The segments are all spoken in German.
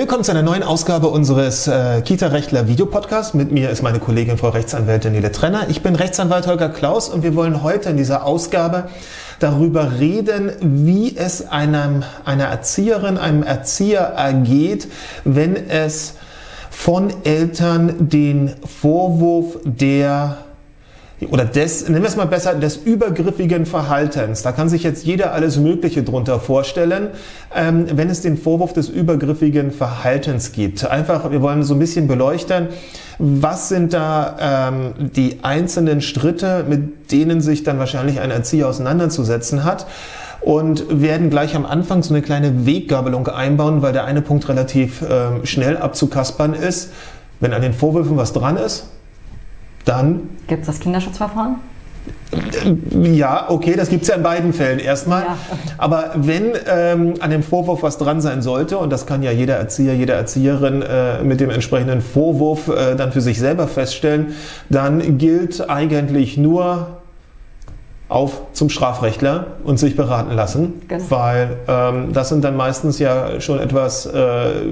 Willkommen zu einer neuen Ausgabe unseres äh, Kita-Rechtler Videopodcasts. Mit mir ist meine Kollegin Frau Rechtsanwältin Nele Trenner. Ich bin Rechtsanwalt Holger Klaus und wir wollen heute in dieser Ausgabe darüber reden, wie es einem, einer Erzieherin, einem Erzieher ergeht, wenn es von Eltern den Vorwurf der oder des, nennen wir es mal besser, des übergriffigen Verhaltens. Da kann sich jetzt jeder alles Mögliche drunter vorstellen, ähm, wenn es den Vorwurf des übergriffigen Verhaltens gibt. Einfach, wir wollen so ein bisschen beleuchten, was sind da ähm, die einzelnen Schritte, mit denen sich dann wahrscheinlich ein Erzieher auseinanderzusetzen hat und werden gleich am Anfang so eine kleine Weggabelung einbauen, weil der eine Punkt relativ ähm, schnell abzukaspern ist. Wenn an den Vorwürfen was dran ist, dann. Gibt es das Kinderschutzverfahren? Ja, okay, das gibt es ja in beiden Fällen erstmal. Ja. Aber wenn ähm, an dem Vorwurf was dran sein sollte, und das kann ja jeder Erzieher, jede Erzieherin äh, mit dem entsprechenden Vorwurf äh, dann für sich selber feststellen, dann gilt eigentlich nur auf zum Strafrechtler und sich beraten lassen, genau. weil ähm, das sind dann meistens ja schon etwas, äh,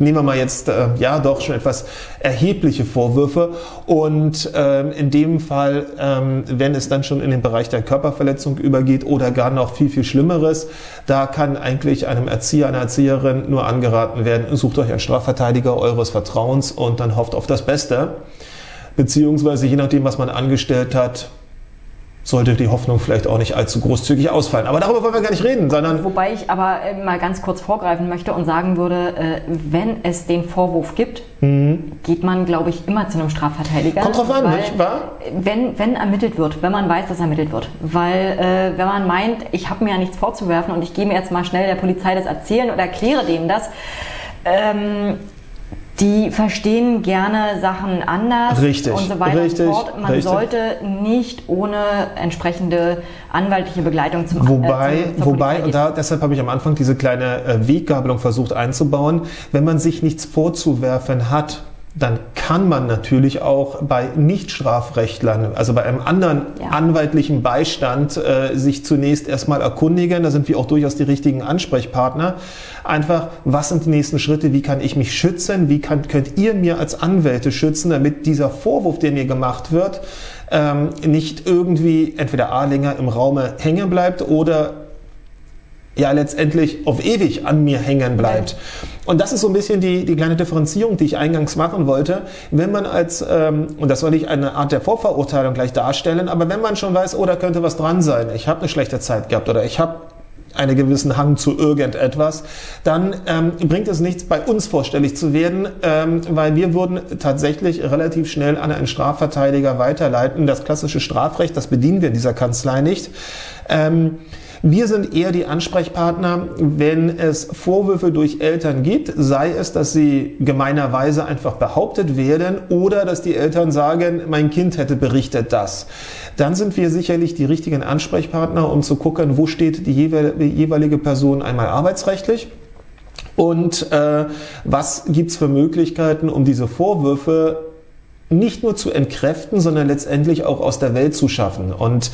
nehmen wir mal jetzt, äh, ja doch schon etwas erhebliche Vorwürfe. Und ähm, in dem Fall, ähm, wenn es dann schon in den Bereich der Körperverletzung übergeht oder gar noch viel, viel Schlimmeres, da kann eigentlich einem Erzieher, einer Erzieherin nur angeraten werden, sucht euch einen Strafverteidiger eures Vertrauens und dann hofft auf das Beste, beziehungsweise je nachdem, was man angestellt hat, sollte die Hoffnung vielleicht auch nicht allzu großzügig ausfallen. Aber darüber wollen wir gar nicht reden, sondern. Wobei ich aber äh, mal ganz kurz vorgreifen möchte und sagen würde, äh, wenn es den Vorwurf gibt, mhm. geht man, glaube ich, immer zu einem Strafverteidiger. Kommt drauf an, nicht wahr? Wenn, wenn ermittelt wird, wenn man weiß, dass ermittelt wird. Weil äh, wenn man meint, ich habe mir ja nichts vorzuwerfen und ich gehe mir jetzt mal schnell der Polizei das erzählen oder erkläre dem das, ähm, die verstehen gerne Sachen anders richtig, und so weiter richtig, und fort. Man richtig. sollte nicht ohne entsprechende anwaltliche Begleitung zum Wobei, äh, zum, wobei und da, deshalb habe ich am Anfang diese kleine äh, Weggabelung versucht einzubauen, wenn man sich nichts vorzuwerfen hat, dann kann man natürlich auch bei Nichtstrafrechtlern, also bei einem anderen ja. anwaltlichen Beistand, äh, sich zunächst erstmal erkundigen. Da sind wir auch durchaus die richtigen Ansprechpartner. Einfach, was sind die nächsten Schritte? Wie kann ich mich schützen? Wie kann, könnt ihr mir als Anwälte schützen, damit dieser Vorwurf, der mir gemacht wird, ähm, nicht irgendwie entweder A länger im Raume hängen bleibt oder ja letztendlich auf ewig an mir hängen bleibt. Und das ist so ein bisschen die, die kleine Differenzierung, die ich eingangs machen wollte. Wenn man als, ähm, und das soll nicht eine Art der Vorverurteilung gleich darstellen, aber wenn man schon weiß, oh, da könnte was dran sein, ich habe eine schlechte Zeit gehabt oder ich habe einen gewissen Hang zu irgendetwas, dann ähm, bringt es nichts, bei uns vorstellig zu werden, ähm, weil wir würden tatsächlich relativ schnell an einen Strafverteidiger weiterleiten. Das klassische Strafrecht, das bedienen wir in dieser Kanzlei nicht. Ähm, wir sind eher die Ansprechpartner, wenn es Vorwürfe durch Eltern gibt, sei es, dass sie gemeinerweise einfach behauptet werden oder dass die Eltern sagen, mein Kind hätte berichtet das. Dann sind wir sicherlich die richtigen Ansprechpartner, um zu gucken, wo steht die jeweilige Person einmal arbeitsrechtlich. Und äh, was gibt's für Möglichkeiten, um diese Vorwürfe nicht nur zu entkräften, sondern letztendlich auch aus der Welt zu schaffen. Und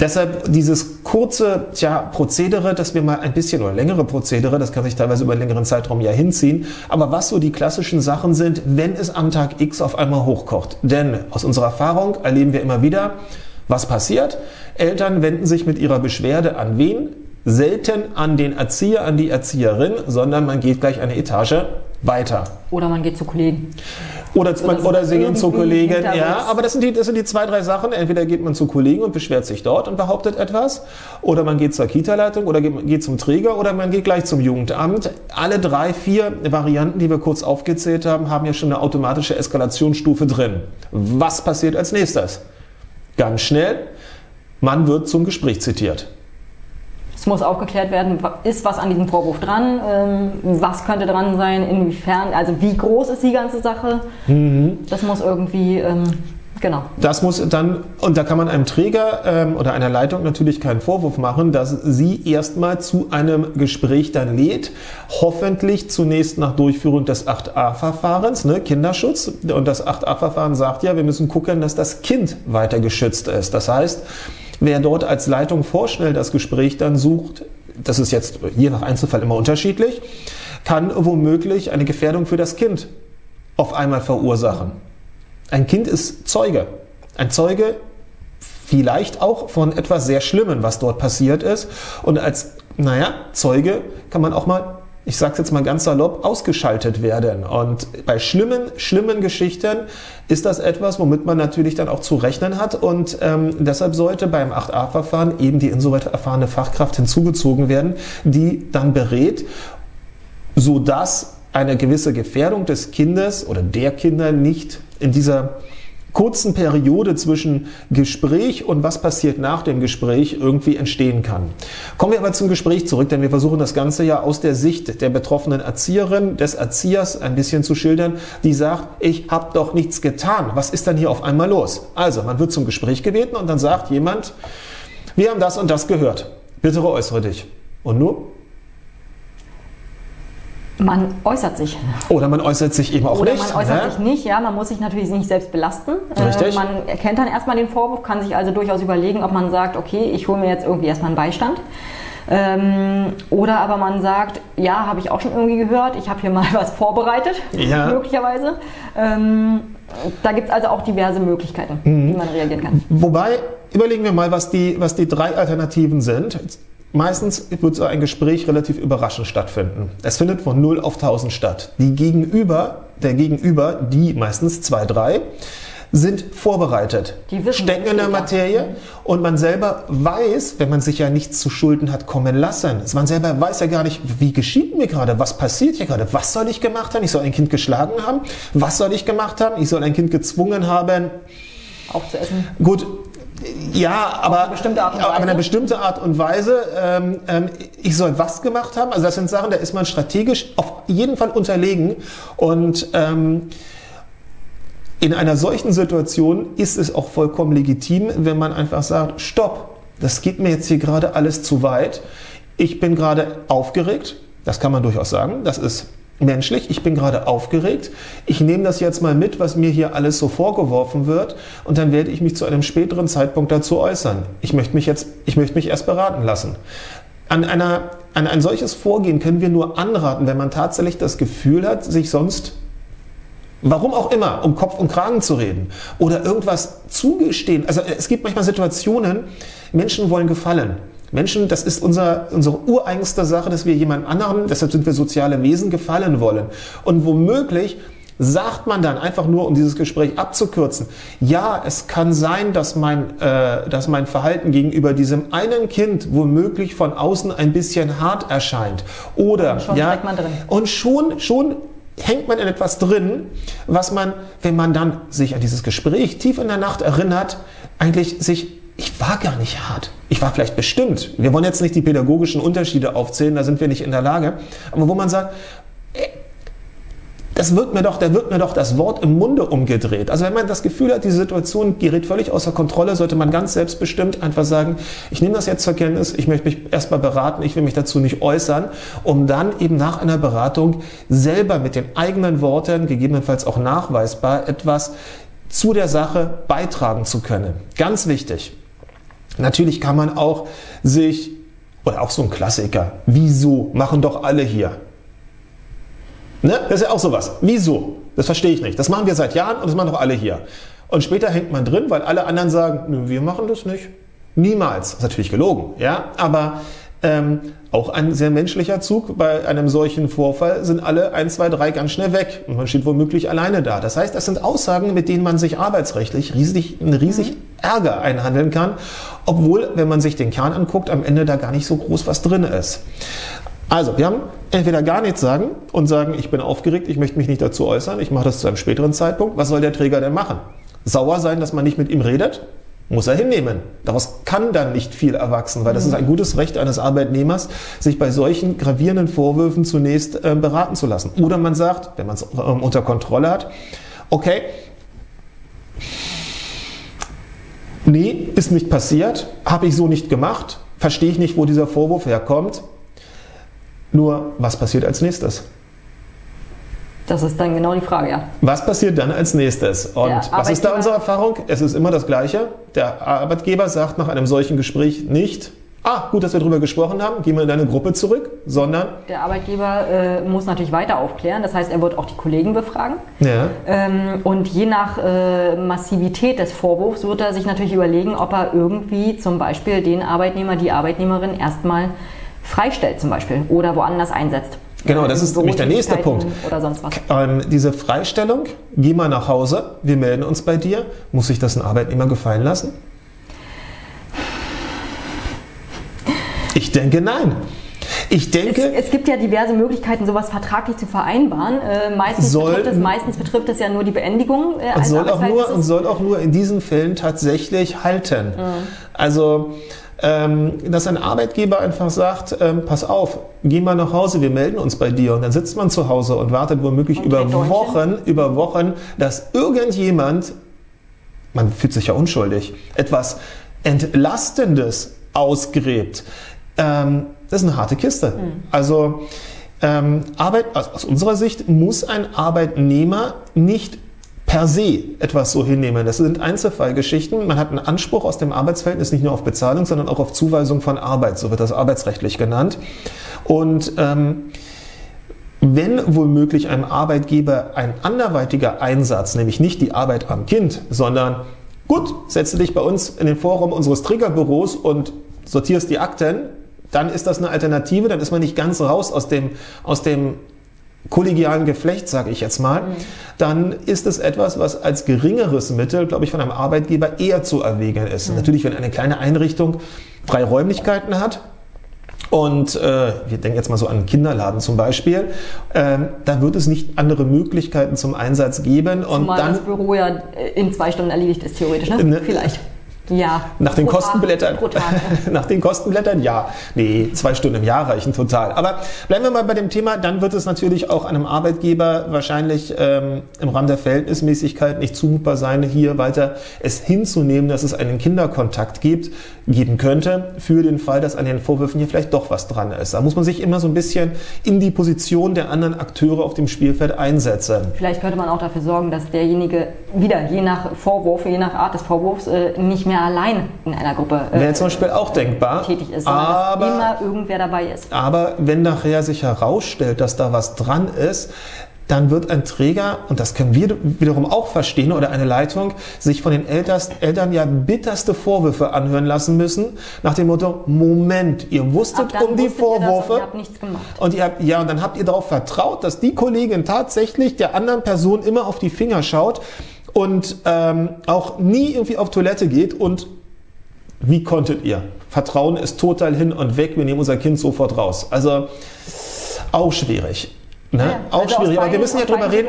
Deshalb dieses kurze tja, Prozedere, dass wir mal ein bisschen oder längere Prozedere, das kann sich teilweise über einen längeren Zeitraum ja hinziehen, aber was so die klassischen Sachen sind, wenn es am Tag X auf einmal hochkocht. Denn aus unserer Erfahrung erleben wir immer wieder, was passiert? Eltern wenden sich mit ihrer Beschwerde an wen? Selten an den Erzieher, an die Erzieherin, sondern man geht gleich eine Etage weiter. Oder man geht zu Kollegen. Oder, oder, man, oder sie gehen zu Kollegen, ja, aber das sind, die, das sind die zwei, drei Sachen. Entweder geht man zu Kollegen und beschwert sich dort und behauptet etwas, oder man geht zur Kita-Leitung oder geht, geht zum Träger oder man geht gleich zum Jugendamt. Alle drei, vier Varianten, die wir kurz aufgezählt haben, haben ja schon eine automatische Eskalationsstufe drin. Was passiert als nächstes? Ganz schnell, man wird zum Gespräch zitiert. Es muss aufgeklärt werden, ist was an diesem Vorwurf dran, ähm, was könnte dran sein, inwiefern, also wie groß ist die ganze Sache. Mhm. Das muss irgendwie ähm, Genau. Das muss dann, und da kann man einem Träger ähm, oder einer Leitung natürlich keinen Vorwurf machen, dass sie erstmal zu einem Gespräch dann lädt, hoffentlich zunächst nach Durchführung des 8a-Verfahrens, ne, Kinderschutz. Und das 8a-Verfahren sagt ja, wir müssen gucken, dass das Kind weiter geschützt ist. Das heißt, Wer dort als Leitung vorschnell das Gespräch dann sucht, das ist jetzt je nach Einzelfall immer unterschiedlich, kann womöglich eine Gefährdung für das Kind auf einmal verursachen. Ein Kind ist Zeuge. Ein Zeuge vielleicht auch von etwas sehr Schlimmen, was dort passiert ist. Und als, naja, Zeuge kann man auch mal ich sage jetzt mal ganz salopp, ausgeschaltet werden. Und bei schlimmen, schlimmen Geschichten ist das etwas, womit man natürlich dann auch zu rechnen hat. Und ähm, deshalb sollte beim 8a-Verfahren eben die insoweit erfahrene Fachkraft hinzugezogen werden, die dann berät, sodass eine gewisse Gefährdung des Kindes oder der Kinder nicht in dieser kurzen Periode zwischen Gespräch und was passiert nach dem Gespräch irgendwie entstehen kann. Kommen wir aber zum Gespräch zurück, denn wir versuchen das Ganze ja aus der Sicht der betroffenen Erzieherin, des Erziehers ein bisschen zu schildern, die sagt, ich habe doch nichts getan. Was ist dann hier auf einmal los? Also, man wird zum Gespräch gebeten und dann sagt jemand, wir haben das und das gehört. Bitte äußere dich. Und nur? Man äußert sich. Oder man äußert sich eben auch Oder nicht. man äußert ne? sich nicht, ja, man muss sich natürlich nicht selbst belasten. Äh, Richtig. man erkennt dann erstmal den Vorwurf, kann sich also durchaus überlegen, ob man sagt, okay, ich hole mir jetzt irgendwie erstmal einen Beistand. Ähm, oder aber man sagt, ja, habe ich auch schon irgendwie gehört, ich habe hier mal was vorbereitet, Ja. möglicherweise. Ähm, da gibt es also auch diverse Möglichkeiten, Mhm. wie man reagieren kann. Wobei, überlegen wir mal, was die, was die drei Alternativen sind. Meistens wird so ein Gespräch relativ überraschend stattfinden. Es findet von 0 auf 1000 statt. Die Gegenüber, der Gegenüber, die meistens zwei, drei, sind vorbereitet, Die wissen, stecken in der Materie und man selber weiß, wenn man sich ja nichts zu Schulden hat kommen lassen, man selber weiß ja gar nicht, wie geschieht mir gerade, was passiert hier gerade, was soll ich gemacht haben, ich soll ein Kind geschlagen haben, was soll ich gemacht haben, ich soll ein Kind gezwungen haben, Aufzuessen. Gut, ja, aber, bestimmte Art und aber Weise? eine bestimmte Art und Weise. Ähm, ähm, ich soll was gemacht haben. Also das sind Sachen, da ist man strategisch auf jeden Fall unterlegen. Und ähm, in einer solchen Situation ist es auch vollkommen legitim, wenn man einfach sagt, stopp, das geht mir jetzt hier gerade alles zu weit. Ich bin gerade aufgeregt. Das kann man durchaus sagen. Das ist menschlich. Ich bin gerade aufgeregt. Ich nehme das jetzt mal mit, was mir hier alles so vorgeworfen wird. Und dann werde ich mich zu einem späteren Zeitpunkt dazu äußern. Ich möchte mich jetzt, ich möchte mich erst beraten lassen. An, einer, an ein solches Vorgehen können wir nur anraten, wenn man tatsächlich das Gefühl hat, sich sonst Warum auch immer, um Kopf und Kragen zu reden oder irgendwas zugestehen. Also es gibt manchmal Situationen, Menschen wollen gefallen. Menschen, das ist unser, unsere ureigenste Sache, dass wir jemand anderen, deshalb sind wir soziale Wesen, gefallen wollen. Und womöglich sagt man dann einfach nur, um dieses Gespräch abzukürzen, ja, es kann sein, dass mein, äh, dass mein Verhalten gegenüber diesem einen Kind womöglich von außen ein bisschen hart erscheint. Oder, schon ja, steckt man drin. und schon, schon hängt man in etwas drin, was man, wenn man dann sich an dieses Gespräch tief in der Nacht erinnert, eigentlich sich, ich war gar nicht hart. Ich war vielleicht bestimmt. Wir wollen jetzt nicht die pädagogischen Unterschiede aufzählen, da sind wir nicht in der Lage. Aber wo man sagt, ey, das wird mir doch, da wird mir doch das Wort im Munde umgedreht. Also wenn man das Gefühl hat, die Situation gerät völlig außer Kontrolle, sollte man ganz selbstbestimmt einfach sagen, ich nehme das jetzt zur Kenntnis, ich möchte mich erstmal beraten, ich will mich dazu nicht äußern, um dann eben nach einer Beratung selber mit den eigenen Worten, gegebenenfalls auch nachweisbar, etwas zu der Sache beitragen zu können. Ganz wichtig. Natürlich kann man auch sich, oder auch so ein Klassiker, wieso machen doch alle hier? Ne? Das ist ja auch sowas. Wieso? Das verstehe ich nicht. Das machen wir seit Jahren und das machen doch alle hier. Und später hängt man drin, weil alle anderen sagen, nö, wir machen das nicht. Niemals. Das ist natürlich gelogen, ja. Aber ähm, auch ein sehr menschlicher Zug. Bei einem solchen Vorfall sind alle ein, zwei, drei ganz schnell weg und man steht womöglich alleine da. Das heißt, das sind Aussagen, mit denen man sich arbeitsrechtlich riesig, riesig Ärger einhandeln kann, obwohl, wenn man sich den Kern anguckt, am Ende da gar nicht so groß was drin ist. Also, wir haben entweder gar nichts sagen und sagen, ich bin aufgeregt, ich möchte mich nicht dazu äußern, ich mache das zu einem späteren Zeitpunkt. Was soll der Träger denn machen? Sauer sein, dass man nicht mit ihm redet? Muss er hinnehmen. Daraus kann dann nicht viel erwachsen, weil das ist ein gutes Recht eines Arbeitnehmers, sich bei solchen gravierenden Vorwürfen zunächst äh, beraten zu lassen. Oder man sagt, wenn man es ähm, unter Kontrolle hat, okay, nee, ist nicht passiert, habe ich so nicht gemacht, verstehe ich nicht, wo dieser Vorwurf herkommt. Nur, was passiert als nächstes? Das ist dann genau die Frage, ja. Was passiert dann als nächstes? Und was ist da unsere Erfahrung? Es ist immer das Gleiche. Der Arbeitgeber sagt nach einem solchen Gespräch nicht, ah, gut, dass wir darüber gesprochen haben, gehen wir in deine Gruppe zurück, sondern. Der Arbeitgeber äh, muss natürlich weiter aufklären, das heißt, er wird auch die Kollegen befragen. Ja. Ähm, und je nach äh, Massivität des Vorwurfs wird er sich natürlich überlegen, ob er irgendwie zum Beispiel den Arbeitnehmer, die Arbeitnehmerin erstmal freistellt, zum Beispiel, oder woanders einsetzt. Genau, das ist nämlich der nächste Punkt. Oder sonst was. Ähm, diese Freistellung, geh mal nach Hause, wir melden uns bei dir. Muss sich das ein Arbeitnehmer gefallen lassen? Ich denke nein. Ich denke. Es, es, gibt ja diverse Möglichkeiten, sowas vertraglich zu vereinbaren. Äh, meistens, soll, betrifft es, meistens betrifft es ja nur die Beendigung. Äh, und, soll auch nur, und soll auch nur in diesen Fällen tatsächlich halten. Mhm. Also, ähm, dass ein Arbeitgeber einfach sagt, ähm, pass auf, geh mal nach Hause, wir melden uns bei dir. Und dann sitzt man zu Hause und wartet womöglich und über Wochen, über Wochen, dass irgendjemand, man fühlt sich ja unschuldig, etwas Entlastendes ausgräbt. Ähm, das ist eine harte Kiste. Mhm. Also ähm, Arbeit, also aus unserer Sicht muss ein Arbeitnehmer nicht per se etwas so hinnehmen. Das sind Einzelfallgeschichten. Man hat einen Anspruch aus dem Arbeitsverhältnis nicht nur auf Bezahlung, sondern auch auf Zuweisung von Arbeit. So wird das arbeitsrechtlich genannt. Und ähm, wenn womöglich einem Arbeitgeber ein anderweitiger Einsatz, nämlich nicht die Arbeit am Kind, sondern gut, setze dich bei uns in den Vorraum unseres Triggerbüros und sortierst die Akten, dann ist das eine Alternative, dann ist man nicht ganz raus aus dem, aus dem kollegialen Geflecht, sage ich jetzt mal, mhm. dann ist es etwas, was als geringeres Mittel, glaube ich, von einem Arbeitgeber eher zu erwägen ist. Mhm. Natürlich, wenn eine kleine Einrichtung drei Räumlichkeiten hat, und äh, wir denken jetzt mal so an einen Kinderladen zum Beispiel. Äh, da wird es nicht andere Möglichkeiten zum Einsatz geben. Zumal und dann, das Büro ja in zwei Stunden erledigt ist, theoretisch, ne? ne Vielleicht. Ja. Nach den Kostenblättern. nach den Kostenblättern, ja. Nee, zwei Stunden im Jahr reichen total. Aber bleiben wir mal bei dem Thema. Dann wird es natürlich auch einem Arbeitgeber wahrscheinlich ähm, im Rahmen der Verhältnismäßigkeit nicht zumutbar sein, hier weiter es hinzunehmen, dass es einen Kinderkontakt gibt, geben könnte, für den Fall, dass an den Vorwürfen hier vielleicht doch was dran ist. Da muss man sich immer so ein bisschen in die Position der anderen Akteure auf dem Spielfeld einsetzen. Vielleicht könnte man auch dafür sorgen, dass derjenige wieder, je nach Vorwurf, je nach Art des Vorwurfs, äh, nicht mehr allein in einer Gruppe äh, Wäre zum Beispiel auch denkbar. tätig ist, aber, immer irgendwer dabei ist. Aber wenn nachher sich herausstellt, dass da was dran ist, dann wird ein Träger, und das können wir wiederum auch verstehen, oder eine Leitung, sich von den Eltern ja bitterste Vorwürfe anhören lassen müssen, nach dem Motto, Moment, ihr wusstet um die Vorwürfe. und ihr habt nichts gemacht. Und ihr habt, ja, und dann habt ihr darauf vertraut, dass die Kollegin tatsächlich der anderen Person immer auf die Finger schaut und ähm, auch nie irgendwie auf Toilette geht und wie konntet ihr? Vertrauen ist total hin und weg, wir nehmen unser Kind sofort raus. Also auch schwierig. Ne? Ja, auch also schwierig, aber wir müssen ja drüber reden.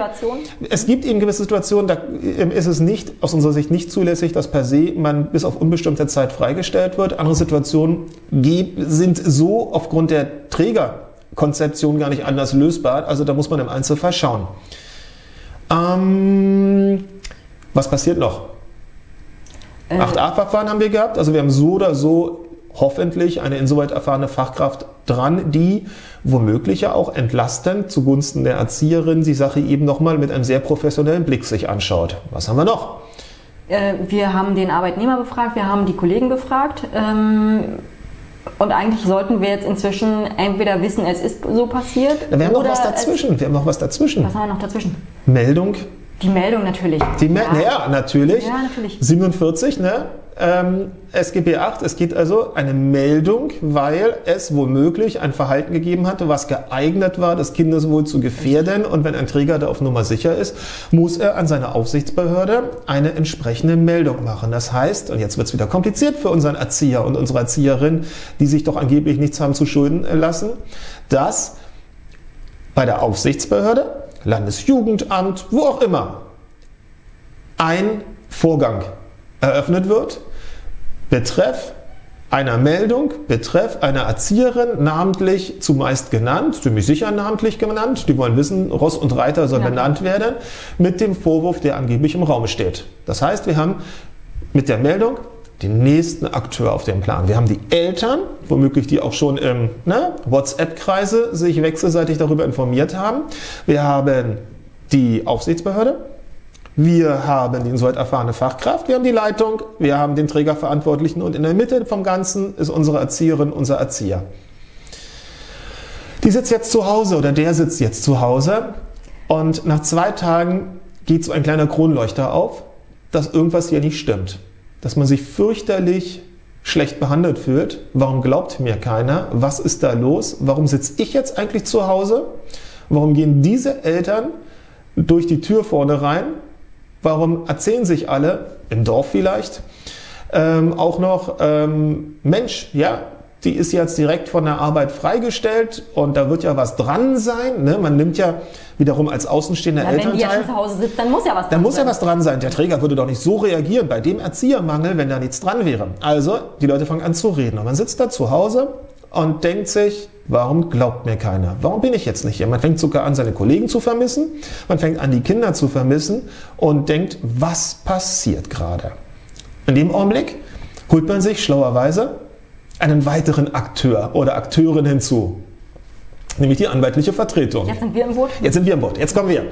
Es gibt eben gewisse Situationen, da ähm, ist es nicht, aus unserer Sicht nicht zulässig, dass per se man bis auf unbestimmte Zeit freigestellt wird. Andere Situationen sind so aufgrund der Trägerkonzeption gar nicht anders lösbar. Also da muss man im Einzelfall schauen. Ähm, was passiert noch? Äh. Acht A-Verfahren haben wir gehabt. Also wir haben so oder so hoffentlich eine insoweit erfahrene Fachkraft dran, die womöglich ja auch entlastend zugunsten der Erzieherin die Sache eben nochmal mit einem sehr professionellen Blick sich anschaut. Was haben wir noch? Äh, wir haben den Arbeitnehmer befragt, wir haben die Kollegen befragt. Und eigentlich sollten wir jetzt inzwischen entweder wissen, es ist so passiert. Wir haben noch was dazwischen. Wir haben noch was dazwischen. Was haben wir noch dazwischen? Meldung die Meldung natürlich. Die Me ja. ja. natürlich. Ja, natürlich. 47, ne? Ähm, SGB 8, es gibt also eine Meldung, weil es womöglich ein Verhalten gegeben hatte, was geeignet war, das Kindeswohl zu gefährden. Und wenn ein Träger da auf Nummer sicher ist, muss er an seine Aufsichtsbehörde eine entsprechende Meldung machen. Das heißt, und jetzt wird es wieder kompliziert für unseren Erzieher und unsere Erzieherin, die sich doch angeblich nichts haben zu schulden lassen, dass bei der Aufsichtsbehörde Landesjugendamt, wo auch immer, ein Vorgang eröffnet wird, betreff einer Meldung, betreff einer Erzieherin, namentlich zumeist genannt, ziemlich sicher namentlich genannt, die wollen wissen, Ross und Reiter soll ja. benannt werden, mit dem Vorwurf, der angeblich im Raum steht. Das heißt, wir haben mit der Meldung den nächsten Akteur auf dem Plan. Wir haben die Eltern, womöglich die auch schon im ne, WhatsApp-Kreise sich wechselseitig darüber informiert haben. Wir haben die Aufsichtsbehörde, Wir haben die insoweit erfahrene Fachkraft, wir haben die Leitung, wir haben den Trägerverantwortlichen und in der Mitte vom Ganzen ist unsere Erzieherin, unser Erzieher. Die sitzt jetzt zu Hause oder der sitzt jetzt zu Hause und nach zwei Tagen geht so ein kleiner Kronleuchter auf, dass irgendwas hier nicht stimmt. Dass man sich fürchterlich schlecht behandelt fühlt. Warum glaubt mir keiner? Was ist da los? Warum sitze ich jetzt eigentlich zu Hause? Warum gehen diese Eltern durch die Tür vorne rein? Warum erzählen sich alle, im Dorf vielleicht, ähm, auch noch, ähm, Mensch, ja, die ist jetzt direkt von der Arbeit freigestellt und da wird ja was dran sein. Ne? Man nimmt ja wiederum als außenstehender Na, Elternteil. wenn die ja schon zu Hause sitzt, dann muss ja was Da dran muss ja sein. was dran sein. Der Träger würde doch nicht so reagieren bei dem Erziehermangel, wenn da nichts dran wäre. Also, die Leute fangen an zu reden. Und man sitzt da zu Hause und denkt sich, warum glaubt mir keiner? Warum bin ich jetzt nicht hier? Man fängt sogar an, seine Kollegen zu vermissen. Man fängt an, die Kinder zu vermissen und denkt, was passiert gerade? In dem Augenblick holt man sich schlauerweise einen weiteren Akteur oder Akteurin hinzu. Nämlich die anwaltliche Vertretung. Jetzt sind wir im Boot. Jetzt sind wir im Boot. Jetzt kommen wir.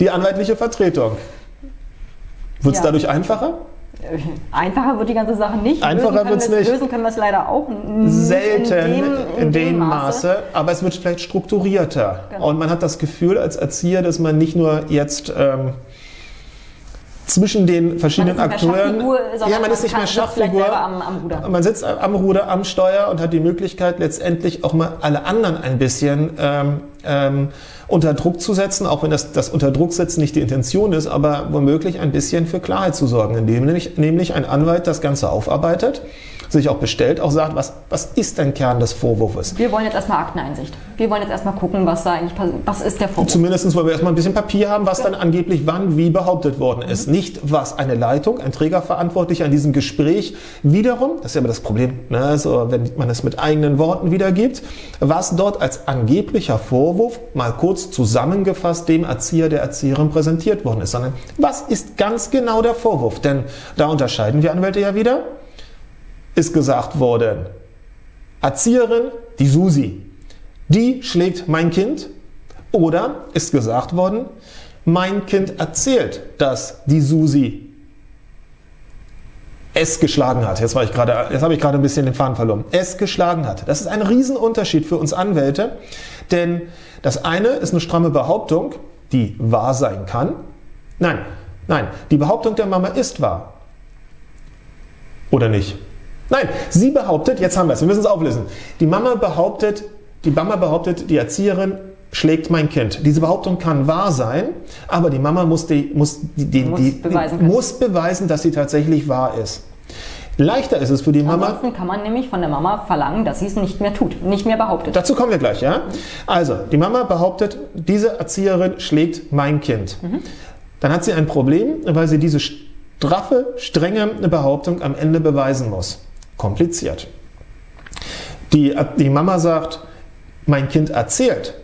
Die anwaltliche Vertretung. Wird es Ja. dadurch einfacher? Äh, Einfacher wird die ganze Sache nicht. Einfacher Lösen können wird's wir es- nicht. Lösen können wir es leider auch nicht Selten in, dem, Maße. aber es wird vielleicht strukturierter. Genau. Und man hat das Gefühl als Erzieher, dass man nicht nur jetzt ähm, zwischen den verschiedenen Man Akteuren. Ja, man ist nicht mehr Schachfigur. am- am Ruder. Man sitzt am Ruder, am Steuer und hat die Möglichkeit, letztendlich auch mal alle anderen ein bisschen ähm, ähm, unter Druck zu setzen, auch wenn das, das unter Druck setzen nicht die Intention ist, aber womöglich ein bisschen für Klarheit zu sorgen, indem nämlich, nämlich ein Anwalt das Ganze aufarbeitet, sich auch bestellt, auch sagt, was, was ist denn Kern des Vorwurfs? Wir wollen jetzt erstmal Akteneinsicht. Wir wollen jetzt erstmal gucken, was da eigentlich. Was ist der Vorwurf? Zumindest wollen wir erstmal ein bisschen Papier haben, was dann angeblich wann wie behauptet worden ist. Nicht, was eine Leitung, ein Trägerverantwortlicher an diesem Gespräch wiederum, das ist ja immer das Problem, ne, so, wenn man es mit eigenen Worten wiedergibt, was dort als angeblicher Vorwurf mal kurz zusammengefasst dem Erzieher, der Erzieherin präsentiert worden ist, sondern was ist ganz genau der Vorwurf? Denn da unterscheiden wir Anwälte ja wieder. Ist gesagt worden, Erzieherin, die Susi, die schlägt mein Kind. Oder ist gesagt worden, mein Kind erzählt, dass die Susi es geschlagen hat. Jetzt, war ich gerade, jetzt habe ich gerade ein bisschen den Faden verloren. Es geschlagen hat. Das ist ein Riesenunterschied für uns Anwälte, denn das eine ist eine stramme Behauptung, die wahr sein kann. Nein, nein, die Behauptung der Mama ist wahr. Oder nicht? Nein, sie behauptet, jetzt haben wir es, wir müssen es auflösen. Die Mama behauptet, die Mama behauptet, die Erzieherin schlägt mein Kind. Diese Behauptung kann wahr sein, aber die Mama muss, die, muss, die, die, Muss die, beweisen die, muss beweisen, dass sie tatsächlich wahr ist. Leichter ist es für die Mama, Ansonsten kann man nämlich von der Mama verlangen, dass sie es nicht mehr tut, nicht mehr behauptet. Dazu kommen wir gleich, ja? Also, die Mama behauptet, diese Erzieherin schlägt mein Kind. Dann hat sie ein Problem, weil sie diese straffe, strenge Behauptung am Ende beweisen muss. Kompliziert. Die, die Mama sagt, mein Kind erzählt,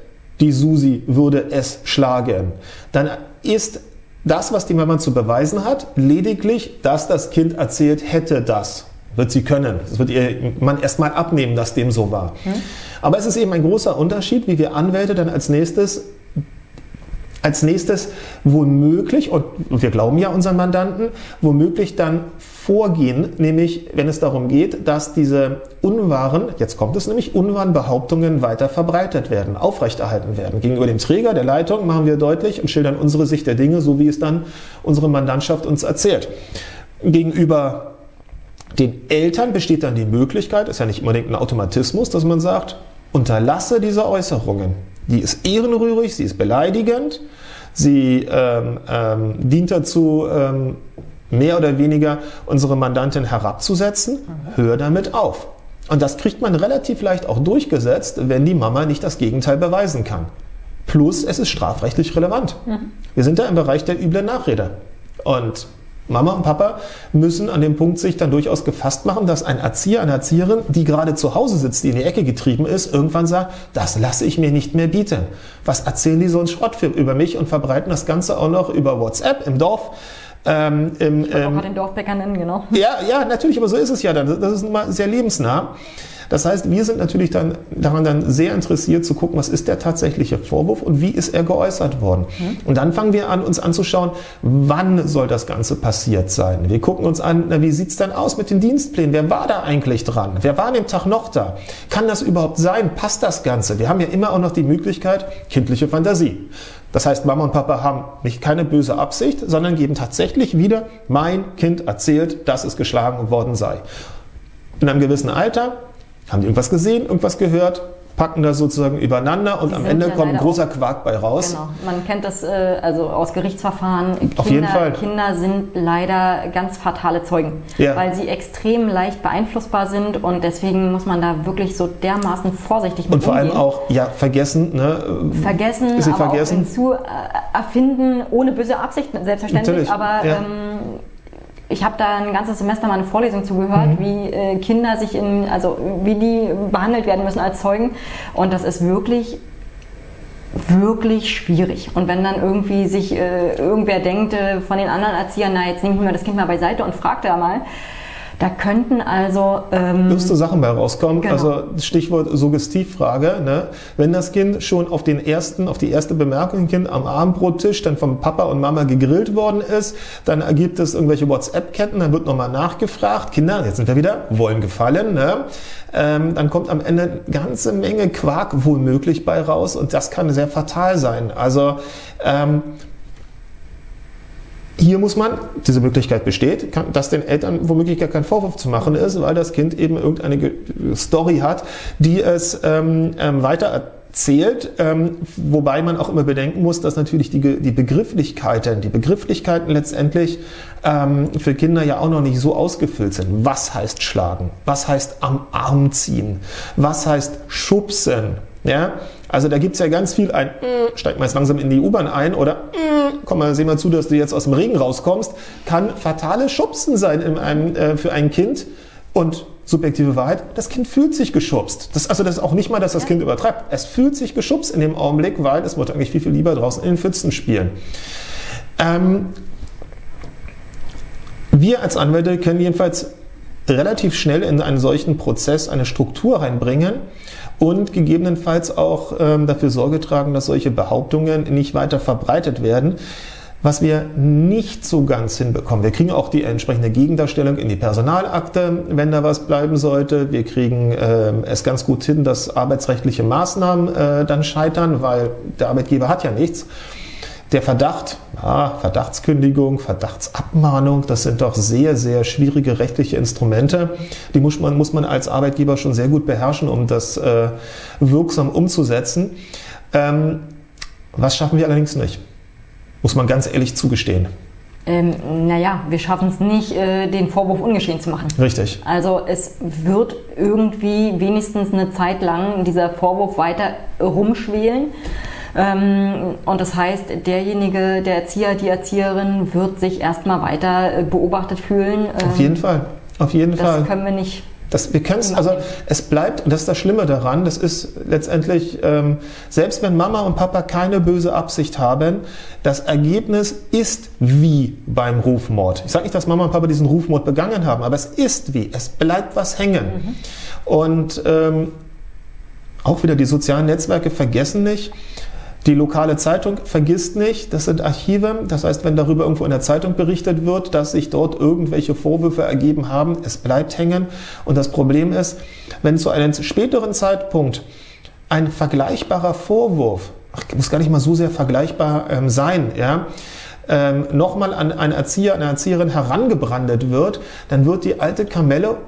die Susi würde es schlagen. Dann ist das, was die Mama zu beweisen hat, lediglich, dass das Kind erzählt hätte das. Wird sie können. Das wird ihr Mann erstmal abnehmen, dass dem so war. Aber es ist eben ein großer Unterschied, wie wir Anwälte dann als nächstes als nächstes womöglich, und wir glauben ja unseren Mandanten, womöglich dann vorgehen, nämlich wenn es darum geht, dass diese unwahren, jetzt kommt es nämlich, unwahren Behauptungen weiter verbreitet werden, aufrechterhalten werden. Gegenüber dem Träger der Leitung machen wir deutlich und schildern unsere Sicht der Dinge, so wie es dann unsere Mandantschaft uns erzählt. Gegenüber den Eltern besteht dann die Möglichkeit, ist ja nicht unbedingt ein Automatismus, dass man sagt, unterlasse diese Äußerungen. Die ist ehrenrührig, sie ist beleidigend, sie ähm, ähm, dient dazu, ähm, mehr oder weniger unsere Mandantin herabzusetzen. Hör damit auf. Und das kriegt man relativ leicht auch durchgesetzt, wenn die Mama nicht das Gegenteil beweisen kann. Plus, es ist strafrechtlich relevant. Wir sind da im Bereich der üblen Nachrede. Und Mama und Papa müssen an dem Punkt sich dann durchaus gefasst machen, dass ein Erzieher, eine Erzieherin, die gerade zu Hause sitzt, die in die Ecke getrieben ist, irgendwann sagt, das lasse ich mir nicht mehr bieten. Was erzählen die so einen Schrott über mich und verbreiten das Ganze auch noch über WhatsApp im Dorf? Ähm, im, Ich auch ähm, gerade den Dorfbäcker nennen, genau. ja, ja, natürlich, aber so ist es ja dann. Das ist nun mal sehr lebensnah. Das heißt, wir sind natürlich dann daran dann sehr interessiert zu gucken, was ist der tatsächliche Vorwurf und wie ist er geäußert worden. Mhm. Und dann fangen wir an, uns anzuschauen, wann soll das Ganze passiert sein. Wir gucken uns an, na, wie sieht's denn aus mit den Dienstplänen? Wer war da eigentlich dran? Wer war an dem Tag noch da? Kann das überhaupt sein? Passt das Ganze? Wir haben ja immer auch noch die Möglichkeit, kindliche Fantasie. Das heißt, Mama und Papa haben nicht keine böse Absicht, sondern geben tatsächlich wieder, mein Kind erzählt, dass es geschlagen worden sei. In einem gewissen Alter haben die irgendwas gesehen, irgendwas gehört, packen das sozusagen übereinander und die am Ende ja kommt ein großer Quark bei raus. Genau. Man kennt das äh, also aus Gerichtsverfahren. Kinder, Auf jeden Fall. Kinder sind leider ganz fatale Zeugen, ja. weil sie extrem leicht beeinflussbar sind und deswegen muss man da wirklich so dermaßen vorsichtig mit Und vor umgehen. allem auch ja vergessen, ne? Vergessen, sie aber vergessen. auch hinzu äh, erfinden ohne böse Absicht selbstverständlich, Natürlich. aber ja. ähm, ich habe da ein ganzes Semester mal eine Vorlesung zugehört, mhm. wie äh, Kinder sich in, also wie die behandelt werden müssen als Zeugen. Und das ist wirklich wirklich schwierig. Und wenn dann irgendwie sich äh, irgendwer denkt äh, von den anderen Erziehern, na jetzt nehme ich mir das Kind mal beiseite und fragt da mal, da könnten also ähm, lustige Sachen bei rauskommen. Genau. Also Stichwort Suggestivfrage. Ne? Wenn das Kind schon auf den ersten, auf die erste Bemerkung Kind am Abendbrottisch dann vom Papa und Mama gegrillt worden ist, dann ergibt es irgendwelche WhatsApp-Ketten, dann wird nochmal nachgefragt. Kinder, jetzt sind wir wieder, wollen gefallen. Ne? Ähm, dann kommt am Ende eine ganze Menge Quark wohlmöglich bei raus und das kann sehr fatal sein. Also ähm, hier muss man, diese Möglichkeit besteht, dass den Eltern womöglich gar kein Vorwurf zu machen ist, weil das Kind eben irgendeine Story hat, die es ähm, ähm, weiter erzählt, ähm, wobei man auch immer bedenken muss, dass natürlich die, die Begrifflichkeiten, die Begrifflichkeiten letztendlich ähm, für Kinder ja auch noch nicht so ausgefüllt sind. Was heißt schlagen? Was heißt am Arm ziehen? Was heißt schubsen? Ja, also da gibt's ja ganz viel ein, mm, steig mal jetzt langsam in die U-Bahn ein oder mm, komm mal, seh mal zu, dass du jetzt aus dem Regen rauskommst, kann fatale Schubsen sein in einem, äh, für ein Kind. Und subjektive Wahrheit, das Kind fühlt sich geschubst. Das, also das ist auch nicht mal, dass das Kind übertreibt. Es fühlt sich geschubst in dem Augenblick, weil es wird eigentlich viel, viel lieber draußen in den Pfützen spielen. Ähm, wir als Anwälte können jedenfalls relativ schnell in einen solchen Prozess eine Struktur reinbringen und gegebenenfalls auch ähm, dafür Sorge tragen, dass solche Behauptungen nicht weiter verbreitet werden. Was wir nicht so ganz hinbekommen, wir kriegen auch die entsprechende Gegendarstellung in die Personalakte, wenn da was bleiben sollte. Wir kriegen äh, es ganz gut hin, dass arbeitsrechtliche Maßnahmen äh, dann scheitern, weil der Arbeitgeber hat ja nichts. Der Verdacht, ja, Verdachtskündigung, Verdachtsabmahnung, das sind doch sehr, sehr schwierige rechtliche Instrumente. Die muss man, muss man als Arbeitgeber schon sehr gut beherrschen, um das äh, wirksam umzusetzen. Ähm, was schaffen wir allerdings nicht? Muss man ganz ehrlich zugestehen. Ähm, naja, wir schaffen es nicht, äh, den Vorwurf ungeschehen zu machen. Richtig. Also es wird irgendwie wenigstens eine Zeit lang dieser Vorwurf weiter rumschwelen. Ähm, und das heißt, derjenige, der Erzieher, die Erzieherin wird sich erstmal weiter äh, beobachtet fühlen. Auf jeden ähm, Fall. Auf jeden das Fall. Das können wir nicht das, wir können also es bleibt, und das ist das Schlimme daran, das ist letztendlich, ähm, selbst wenn Mama und Papa keine böse Absicht haben, das Ergebnis ist wie beim Rufmord. Ich sage nicht, dass Mama und Papa diesen Rufmord begangen haben, aber es ist wie, es bleibt was hängen. Mhm. Und ähm, auch wieder die sozialen Netzwerke vergessen nicht, die lokale Zeitung vergisst nicht, das sind Archive. Das heißt, wenn darüber irgendwo in der Zeitung berichtet wird, dass sich dort irgendwelche Vorwürfe ergeben haben, es bleibt hängen. Und das Problem ist, wenn zu einem späteren Zeitpunkt ein vergleichbarer Vorwurf, ach, muss gar nicht mal so sehr vergleichbar ähm, sein, ja, ähm, nochmal an einen Erzieher, eine Erzieherin herangebrandet wird, dann wird die alte Kamelle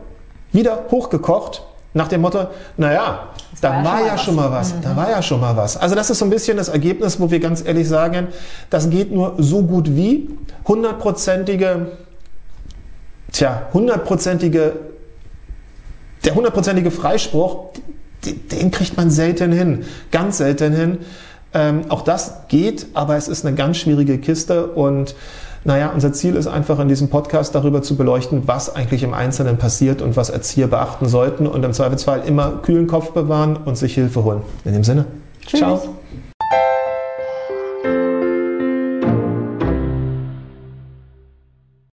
wieder hochgekocht nach dem Motto, naja, da war, ja schon mal was, mhm. da war ja schon mal was. Also das ist so ein bisschen das Ergebnis, wo wir ganz ehrlich sagen, das geht nur so gut wie hundertprozentige, tja, hundertprozentige, der hundertprozentige Freispruch, den kriegt man selten hin, ganz selten hin. Ähm, auch das geht, aber es ist eine ganz schwierige Kiste und naja, unser Ziel ist einfach in diesem Podcast darüber zu beleuchten, was eigentlich im Einzelnen passiert und was Erzieher beachten sollten und im Zweifelsfall immer kühlen Kopf bewahren und sich Hilfe holen. In dem Sinne, Tschüss. ciao.